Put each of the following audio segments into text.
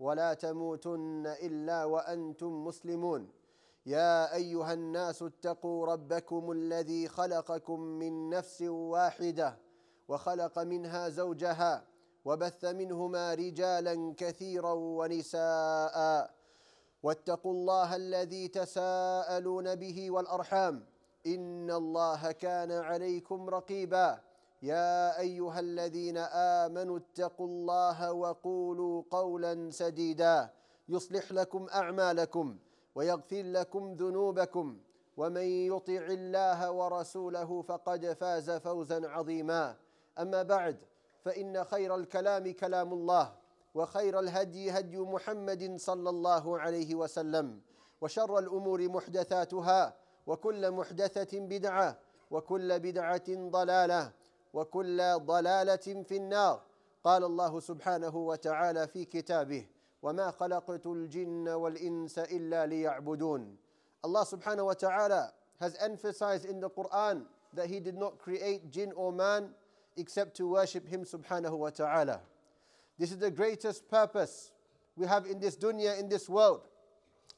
ولا تموتن إلا وأنتم مسلمون. يا أيها الناس اتقوا ربكم الذي خلقكم من نفس واحدة وخلق منها زوجها وبث منهما رجالا كثيرا ونساء. واتقوا الله الذي تساءلون به والأرحام. إن الله كان عليكم رقيبا. يا أيها الذين آمنوا اتقوا الله وقولوا قولا سديدا. يصلح لكم أعمالكم ويغفر لكم ذنوبكم. ومن يطع الله ورسوله فقد فاز فوزا عظيما. أما بعد فإن خير الكلام كلام الله وخير الهدي هدي محمد صلى الله عليه وسلم وشر الأمور محدثاتها وكل محدثة بدعة وكل بدعة ضلالة وكل ضلاله في النار قال الله سبحانه وتعالى في كتابه وما خلقت الجن والانس الا ليعبدون Allah subhanahu wa ta'ala has emphasized in the Quran that He did not create jinn or man except to worship Him subhanahu wa ta'ala. This is the greatest purpose we have in this dunya, in this world.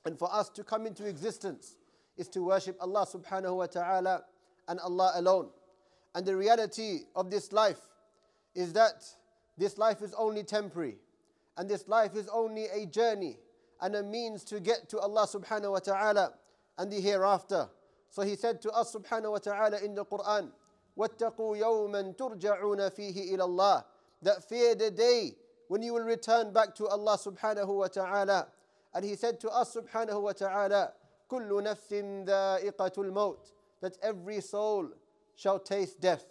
And for us to come into existence is to worship Allah subhanahu wa ta'ala and Allah alone. And the reality of this life is that this life is only temporary. And this life is only a journey and a means to get to Allah subhanahu wa ta'ala and the hereafter. So he said to us subhanahu wa ta'ala in the Quran, وَاتَّقُوا يَوْمًا تُرْجَعُونَ فِيهِ إِلَى اللَّهِ That fear the day when you will return back to Allah subhanahu wa ta'ala. And he said to us subhanahu wa ta'ala, كُلُّ نَفْسٍ ذَائِقَةُ الْمَوْتِ That every soul shall taste death.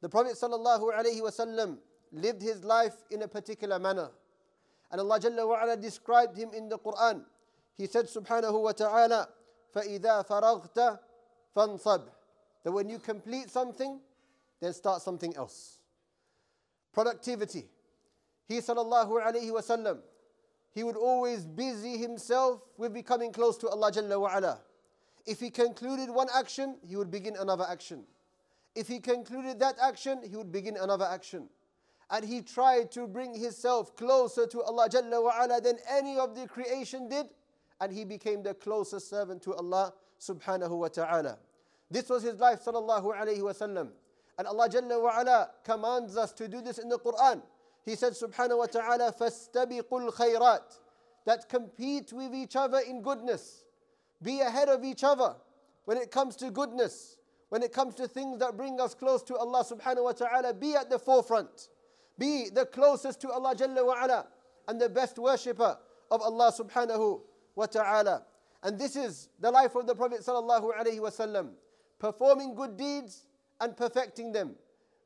The Prophet sallallahu alayhi wasallam lived his life in a particular manner. And Allah Jalla wa ala described him in the Quran. He said subhanahu wa ta'ala, فَإِذَا فَرَغْتَ فَانْصَبْ That when you complete something, then start something else. Productivity. He sallallahu alayhi wasallam, he would always busy himself with becoming close to Allah Jalla wa ala. If he concluded one action, he would begin another action. If he concluded that action, he would begin another action. And he tried to bring himself closer to Allah Jalla wa ala than any of the creation did. And he became the closest servant to Allah subhanahu wa ta'ala. This was his life, sallallahu alayhi wasallam. And Allah Jalla wa ala commands us to do this in the Quran. He said, subhanahu wa ta'ala, فَاسْتَبِقُوا الْخَيْرَاتِ That compete with each other in goodness. Be ahead of each other when it comes to goodness. When it comes to things that bring us close to Allah subhanahu wa ta'ala, be at the forefront. Be the closest to Allah Jalla wa ala and the best worshipper of Allah subhanahu wa ta'ala. And this is the life of the Prophet sallallahu alaihi wasallam, performing good deeds and perfecting them,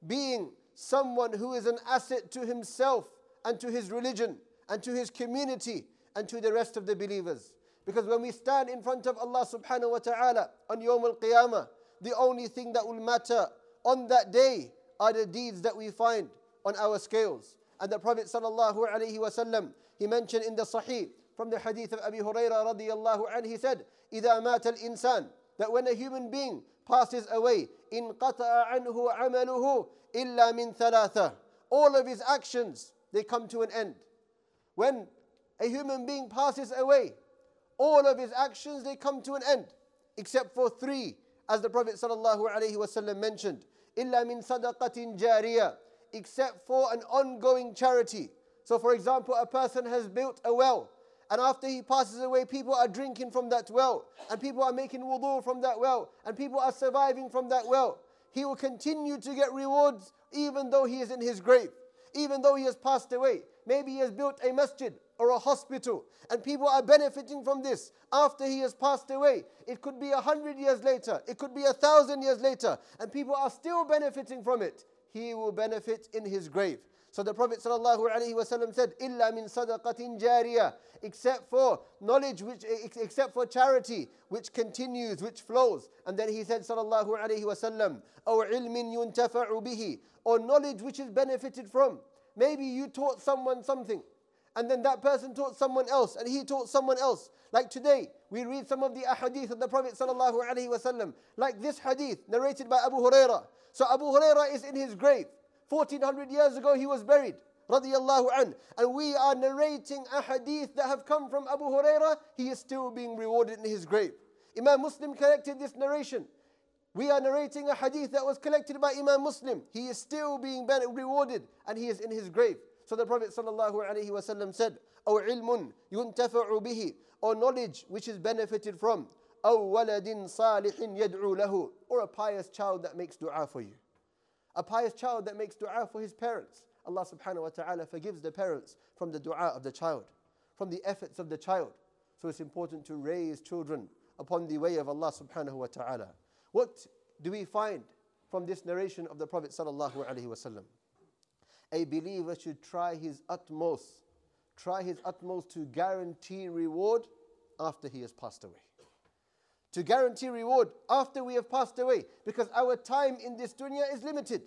being someone who is an asset to himself and to his religion and to his community and to the rest of the believers. Because when we stand in front of Allah subhanahu wa ta'ala on Yawm al Qiyamah, the only thing that will matter on that day are the deeds that we find on our scales. And the Prophet sallallahu alaihi wasallam, he mentioned in the Sahih from the hadith of Abi Hurairah radiallahu anhu, he said, إِذَا مَاتَ الْإِنسان That when a human being passes away, انقطع عنه عمله إلا من ثلاثة All of his actions, they come to an end. When a human being passes away, all of his actions, they come to an end. Except for three, as the Prophet sallallahu alaihi wasallam mentioned. إلا من صدقة جارية Except for an ongoing charity. So for example, a person has built a well and after he passes away, people are drinking from that well, and people are making wudu from that well, and people are surviving from that well. He will continue to get rewards even though he is in his grave, even though he has passed away. Maybe he has built a masjid or a hospital, and people are benefiting from this after he has passed away. It could be a hundred years later, it could be a thousand years later, and people are still benefiting from it. He will benefit in his grave. So the Prophet ﷺ said, "Illa min sadaqatin jariyah," except for knowledge, which except for charity, which continues, which flows. And then he said, "Sallallahu alaihi wasallam, or ilmin yuntafa'u bihi," or knowledge which is benefited from. Maybe you taught someone something, and then that person taught someone else, and he taught someone else. Like today, we read some of the ahadith of the Prophet sallallahu alaihi wasallam, like this hadith narrated by Abu Huraira. So Abu Huraira is in his grave. 1400 years ago he was buried radiallahu an. And we are narrating a hadith that have come from Abu Huraira. He is still being rewarded in his grave. Imam Muslim collected this narration. We are narrating a hadith that was collected by Imam Muslim. He is still being rewarded and he is in his grave. So the Prophet ﷺ said, أو علم ينتفع به or knowledge which is benefited from أو ولد صالح يدعو له or a pious child that makes dua for you. A pious child that makes dua for his parents. Allah subhanahu wa ta'ala forgives the parents from the dua of the child, from the efforts of the child. So it's important to raise children upon the way of Allah subhanahu wa ta'ala. What do we find from this narration of the Prophet sallallahu alaihi wasallam? A believer should try his utmost, try his utmost to guarantee reward after he has passed away to guarantee reward after we have passed away because our time in this dunya is limited.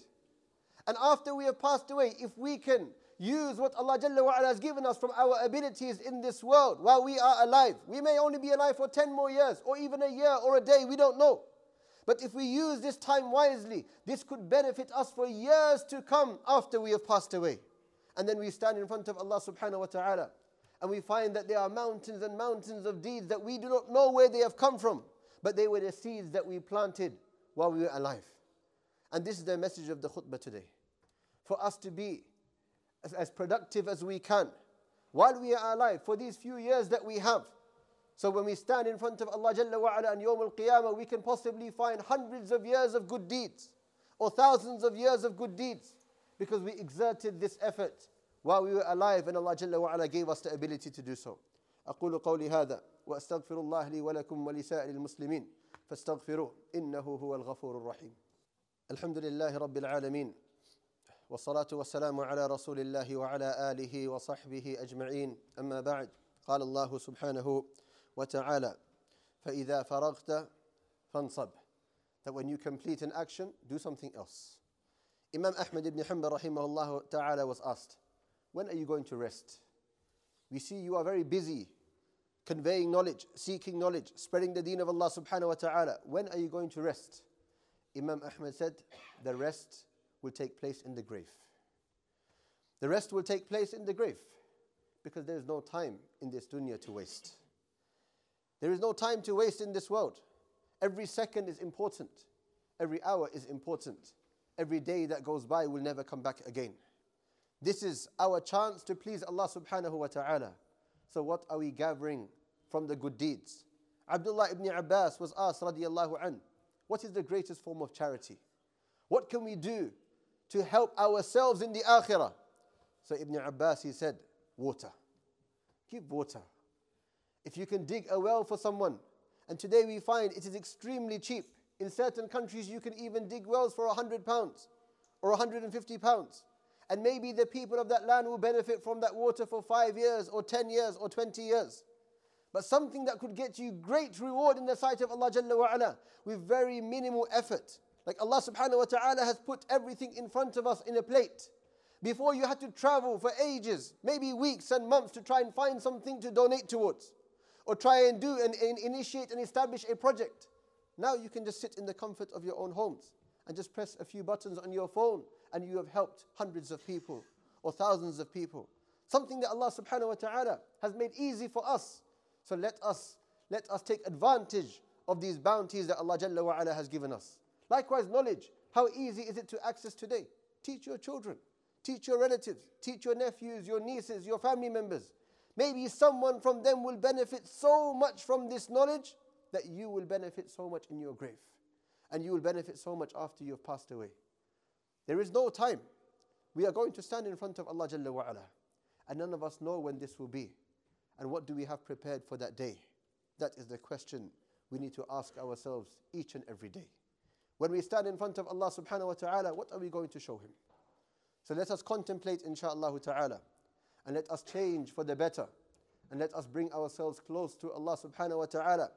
And after we have passed away, if we can use what Allah Jalla has given us from our abilities in this world while we are alive, we may only be alive for 10 more years or even a year or a day, we don't know. But if we use this time wisely, this could benefit us for years to come after we have passed away. And then we stand in front of Allah subhanahu wa ta'ala and we find that there are mountains and mountains of deeds that we do not know where they have come from, but they were the seeds that we planted while we were alive. And this is the message of the khutbah today. For us to be as, as productive as we can while we are alive for these few years that we have. So when we stand in front of Allah Jalla wa'ala and Yawm al-Qiyamah, we can possibly find hundreds of years of good deeds or thousands of years of good deeds because we exerted this effort while we were alive and Allah Jalla wa'ala gave us the ability to do so. أقول قولي هذا وأستغفر الله لي ولكم ولسائر المسلمين فاستغفروه إنه هو الغفور الرحيم الحمد لله رب العالمين والصلاة والسلام على رسول الله وعلى آله وصحبه أجمعين أما بعد قال الله سبحانه وتعالى فإذا فرغت فانصب that when you complete an action do something else Imam Ahmad ibn Hanbal rahimahullah ta'ala was asked When are you going to rest? We see you are very busy conveying knowledge, seeking knowledge, spreading the deen of Allah subhanahu wa ta'ala. When are you going to rest? Imam Ahmad said, The rest will take place in the grave. The rest will take place in the grave because there is no time in this dunya to waste. There is no time to waste in this world. Every second is important, every hour is important. Every day that goes by will never come back again. This is our chance to please Allah subhanahu wa ta'ala. So, what are we gathering from the good deeds? Abdullah ibn Abbas was asked, radiallahu an, what is the greatest form of charity? What can we do to help ourselves in the akhirah? So, Ibn Abbas, he said, water. Give water. If you can dig a well for someone, and today we find it is extremely cheap. In certain countries, you can even dig wells for 100 pounds or 150 pounds. And maybe the people of that land will benefit from that water for five years or 10 years or 20 years. But something that could get you great reward in the sight of Allah Jalla wa'ala with very minimal effort. Like Allah subhanahu wa ta'ala has put everything in front of us in a plate. Before you had to travel for ages, maybe weeks and months to try and find something to donate towards. Or try and do and, and initiate and establish a project. Now you can just sit in the comfort of your own homes and just press a few buttons on your phone and you have helped hundreds of people or thousands of people. Something that Allah subhanahu wa ta'ala has made easy for us. So let us let us take advantage of these bounties that Allah Jalla wa ala has given us. Likewise, knowledge. How easy is it to access today? Teach your children, teach your relatives, teach your nephews, your nieces, your family members. Maybe someone from them will benefit so much from this knowledge that you will benefit so much in your grave. And you will benefit so much after you have passed away. There is no time. We are going to stand in front of Allah Jalla wa'ala. And none of us know when this will be. And what do we have prepared for that day? That is the question we need to ask ourselves each and every day. When we stand in front of Allah subhanahu wa ta'ala, what are we going to show Him? So let us contemplate, inshaAllah ta'ala, and let us change for the better, and let us bring ourselves close to Allah subhanahu wa ta'ala,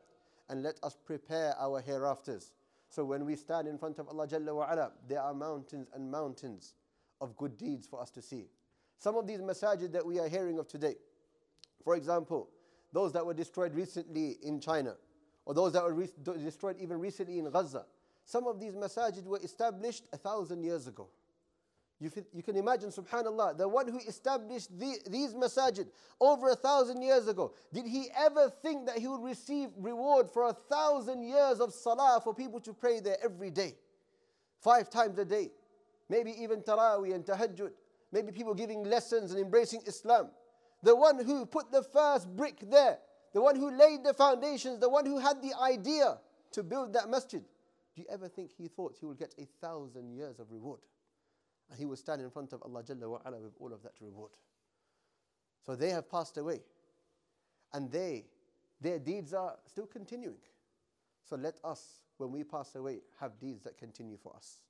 and let us prepare our hereafters. So when we stand in front of Allah Jalla wa ala, there are mountains and mountains of good deeds for us to see. Some of these masajid that we are hearing of today, for example, those that were destroyed recently in China, or those that were re- destroyed even recently in Gaza, some of these masajid were established a thousand years ago. You, you can imagine, subhanAllah, the one who established the, these masajid over a thousand years ago, did he ever think that he would receive reward for a thousand years of salah for people to pray there every day? Five times a day. Maybe even taraweeh and tahajjud. Maybe people giving lessons and embracing Islam. The one who put the first brick there, the one who laid the foundations, the one who had the idea to build that masjid. Do you ever think he thought he would get a thousand years of reward? And he will stand in front of Allah Jalla wa ala with all of that reward. So they have passed away. And they, their deeds are still continuing. So let us, when we pass away, have deeds that continue for us.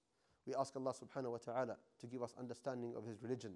We ask Allah subhanahu wa ta'ala to give us understanding of His religion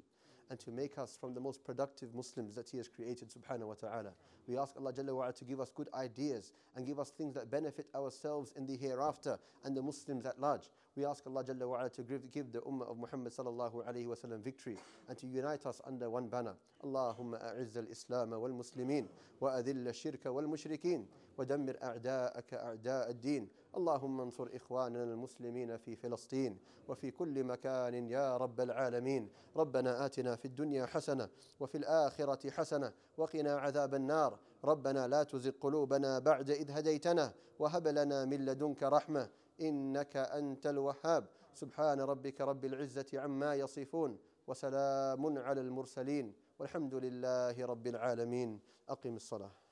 and to make us from the most productive Muslims that He has created, subhanahu wa ta'ala. We ask Allah Jalla wa to give us good ideas and give us things that benefit ourselves in the hereafter and the Muslims at large. We ask Allah Jalla wa to give, give the Ummah of Muhammad sallallahu alayhi wa sallam victory and to unite us under one banner. Allahumma a'izz al-Islam wal-Muslimin wa adhill al-shirka wal-mushrikeen ودمر أعداءك أعداء الدين اللهم انصر إخواننا المسلمين في فلسطين وفي كل مكان يا رب العالمين. ربنا آتنا في الدنيا حسنة وفي الآخرة حسنة وقنا عذاب النار. ربنا لا تزغ قلوبنا بعد إذ هديتنا وهب لنا من لدنك رحمة إنك أنت الوهاب. سبحان ربك رب العزة عما يصفون وسلام على المرسلين والحمد لله رب العالمين. أقم الصلاة.